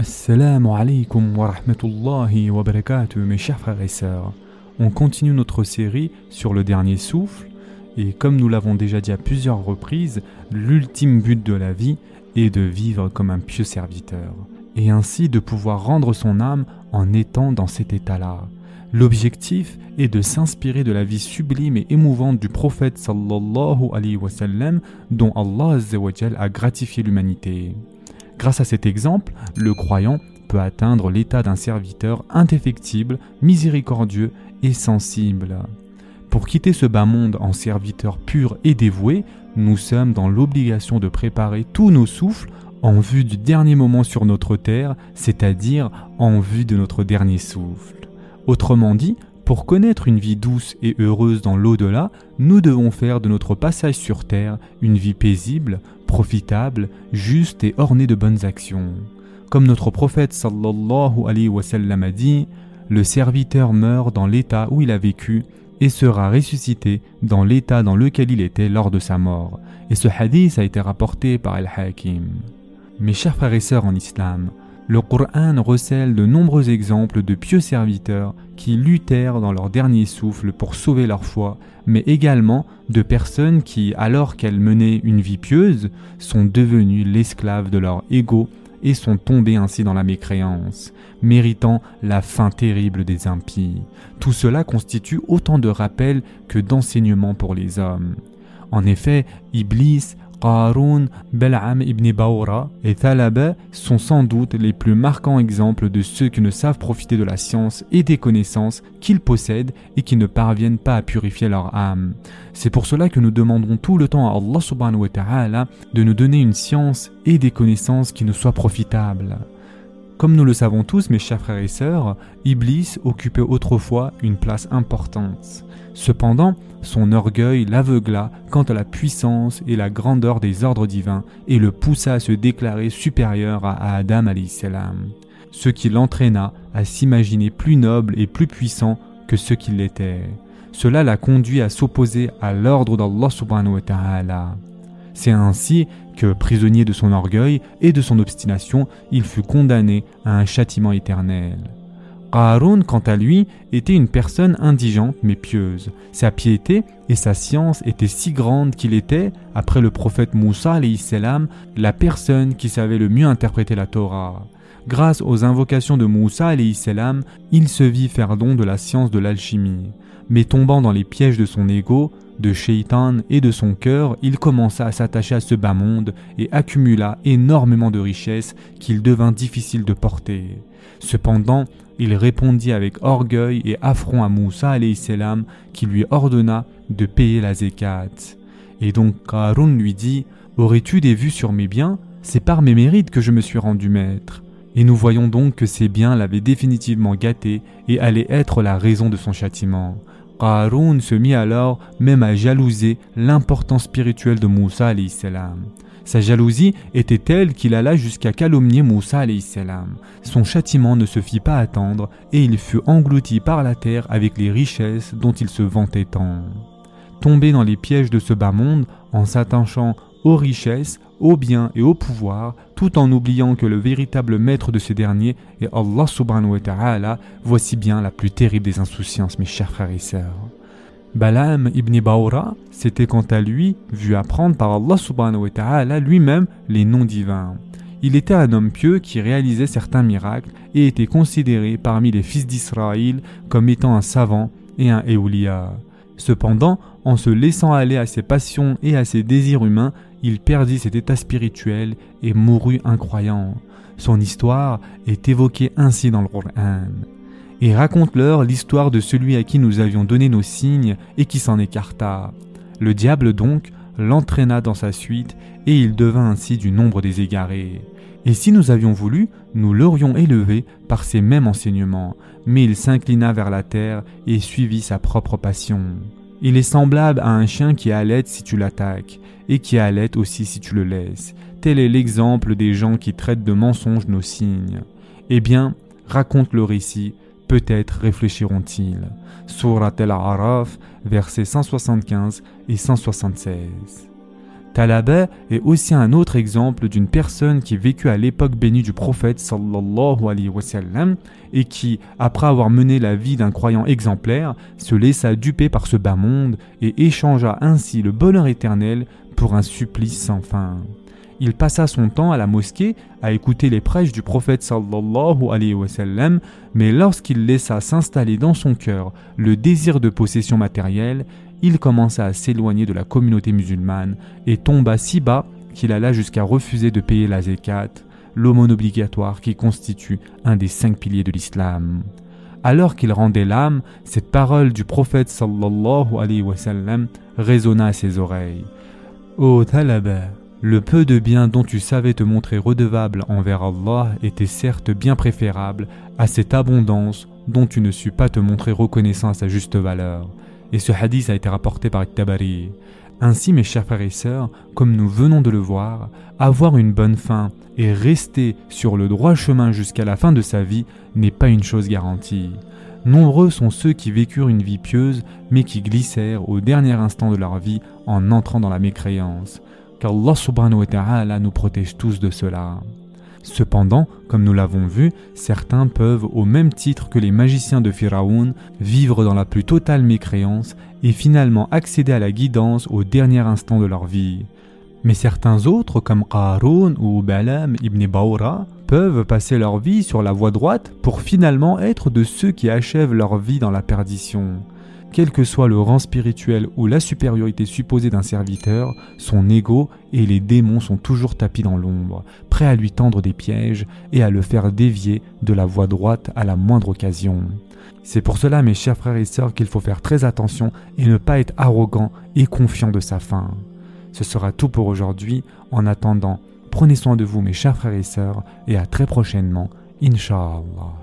Assalamu alaikum wa rahmatullahi wa barakatuh, mes chers frères et sœurs. On continue notre série sur le dernier souffle, et comme nous l'avons déjà dit à plusieurs reprises, l'ultime but de la vie est de vivre comme un pieux serviteur, et ainsi de pouvoir rendre son âme en étant dans cet état-là. L'objectif est de s'inspirer de la vie sublime et émouvante du prophète sallallahu alayhi wa sallam dont Allah a gratifié l'humanité. Grâce à cet exemple, le croyant peut atteindre l'état d'un serviteur indéfectible, miséricordieux et sensible. Pour quitter ce bas monde en serviteur pur et dévoué, nous sommes dans l'obligation de préparer tous nos souffles en vue du dernier moment sur notre terre, c'est-à-dire en vue de notre dernier souffle. Autrement dit, pour connaître une vie douce et heureuse dans l'au-delà, nous devons faire de notre passage sur terre une vie paisible, profitable, juste et ornée de bonnes actions. Comme notre prophète sallallahu alayhi wa sallam a dit, le serviteur meurt dans l'état où il a vécu et sera ressuscité dans l'état dans lequel il était lors de sa mort. Et ce hadith a été rapporté par Al-Hakim. Mes chers frères et sœurs en islam, le Coran recèle de nombreux exemples de pieux serviteurs qui luttèrent dans leur dernier souffle pour sauver leur foi, mais également de personnes qui, alors qu'elles menaient une vie pieuse, sont devenues l'esclave de leur ego et sont tombées ainsi dans la mécréance, méritant la fin terrible des impies. Tout cela constitue autant de rappels que d'enseignements pour les hommes. En effet, Iblis Qarun, Bel'am ibn Baoura et Thalaba sont sans doute les plus marquants exemples de ceux qui ne savent profiter de la science et des connaissances qu'ils possèdent et qui ne parviennent pas à purifier leur âme. C'est pour cela que nous demandons tout le temps à Allah subhanahu wa ta'ala de nous donner une science et des connaissances qui nous soient profitables. Comme nous le savons tous, mes chers frères et sœurs, Iblis occupait autrefois une place importante. Cependant, son orgueil l'aveugla quant à la puissance et la grandeur des ordres divins et le poussa à se déclarer supérieur à Adam salam, ce qui l'entraîna à s'imaginer plus noble et plus puissant que ce qu'il était. Cela l'a conduit à s'opposer à l'ordre d'Allah subhanahu wa ta'ala. C'est ainsi que, prisonnier de son orgueil et de son obstination, il fut condamné à un châtiment éternel. Qarun, quant à lui, était une personne indigente mais pieuse. Sa piété et sa science étaient si grandes qu'il était, après le prophète Moussa la personne qui savait le mieux interpréter la Torah. Grâce aux invocations de Moussa il se vit faire don de la science de l'alchimie. Mais tombant dans les pièges de son ego, de Shaitan et de son cœur, il commença à s'attacher à ce bas monde et accumula énormément de richesses qu'il devint difficile de porter. Cependant, il répondit avec orgueil et affront à Moussa salam qui lui ordonna de payer la zekat. Et donc Karun lui dit Aurais-tu des vues sur mes biens? C'est par mes mérites que je me suis rendu maître. Et nous voyons donc que ces biens l'avaient définitivement gâté et allaient être la raison de son châtiment. Qarun se mit alors même à jalouser l'importance spirituelle de Moussa salam. Sa jalousie était telle qu'il alla jusqu'à calomnier Moussa salam. Son châtiment ne se fit pas attendre et il fut englouti par la terre avec les richesses dont il se vantait tant. Tombé dans les pièges de ce bas monde en s'attachant aux richesses, aux biens et au pouvoir, tout en oubliant que le véritable maître de ces derniers est Allah subhanahu wa ta'ala, voici bien la plus terrible des insouciances, mes chers frères et sœurs. Balaam ibn Baura s'était quant à lui vu apprendre par Allah subhanahu wa ta'ala lui-même les noms divins. Il était un homme pieux qui réalisait certains miracles et était considéré parmi les fils d'Israël comme étant un savant et un éoulia. Cependant, en se laissant aller à ses passions et à ses désirs humains, il perdit cet état spirituel et mourut incroyant. Son histoire est évoquée ainsi dans le Coran. Et raconte-leur l'histoire de celui à qui nous avions donné nos signes et qui s'en écarta. Le diable donc l'entraîna dans sa suite et il devint ainsi du nombre des égarés. Et si nous avions voulu, nous l'aurions élevé par ces mêmes enseignements, mais il s'inclina vers la terre et suivit sa propre passion. Il est semblable à un chien qui allait si tu l'attaques, et qui allait aussi si tu le laisses. Tel est l'exemple des gens qui traitent de mensonges nos signes. Eh bien, raconte le récit, peut-être réfléchiront-ils. Surat al-Araf, versets 175 et 176. Talaba est aussi un autre exemple d'une personne qui vécut à l'époque bénie du prophète sallallahu et qui, après avoir mené la vie d'un croyant exemplaire, se laissa duper par ce bas monde et échangea ainsi le bonheur éternel pour un supplice sans fin. Il passa son temps à la mosquée à écouter les prêches du prophète sallallahu alayhi wa sallam, mais lorsqu'il laissa s'installer dans son cœur le désir de possession matérielle, il commença à s'éloigner de la communauté musulmane et tomba si bas qu'il alla jusqu'à refuser de payer la zakat, l'aumône obligatoire qui constitue un des cinq piliers de l'islam. Alors qu'il rendait l'âme, cette parole du prophète sallallahu alayhi wa sallam résonna à ses oreilles. Ô Talaba, le peu de bien dont tu savais te montrer redevable envers Allah était certes bien préférable à cette abondance dont tu ne sus pas te montrer reconnaissant à sa juste valeur. Et ce hadith a été rapporté par Tabari. Ainsi, mes chers frères et sœurs, comme nous venons de le voir, avoir une bonne fin et rester sur le droit chemin jusqu'à la fin de sa vie n'est pas une chose garantie. Nombreux sont ceux qui vécurent une vie pieuse, mais qui glissèrent au dernier instant de leur vie en entrant dans la mécréance. Qu'Allah subhanahu wa ta'ala nous protège tous de cela. Cependant, comme nous l'avons vu, certains peuvent, au même titre que les magiciens de Pharaon, vivre dans la plus totale mécréance et finalement accéder à la guidance au dernier instant de leur vie. Mais certains autres, comme Qarun ou Balaam ibn Baura, peuvent passer leur vie sur la voie droite pour finalement être de ceux qui achèvent leur vie dans la perdition. Quel que soit le rang spirituel ou la supériorité supposée d'un serviteur, son ego et les démons sont toujours tapis dans l'ombre, prêts à lui tendre des pièges et à le faire dévier de la voie droite à la moindre occasion. C'est pour cela, mes chers frères et sœurs, qu'il faut faire très attention et ne pas être arrogant et confiant de sa fin. Ce sera tout pour aujourd'hui. En attendant, prenez soin de vous, mes chers frères et sœurs, et à très prochainement, Inch'Allah.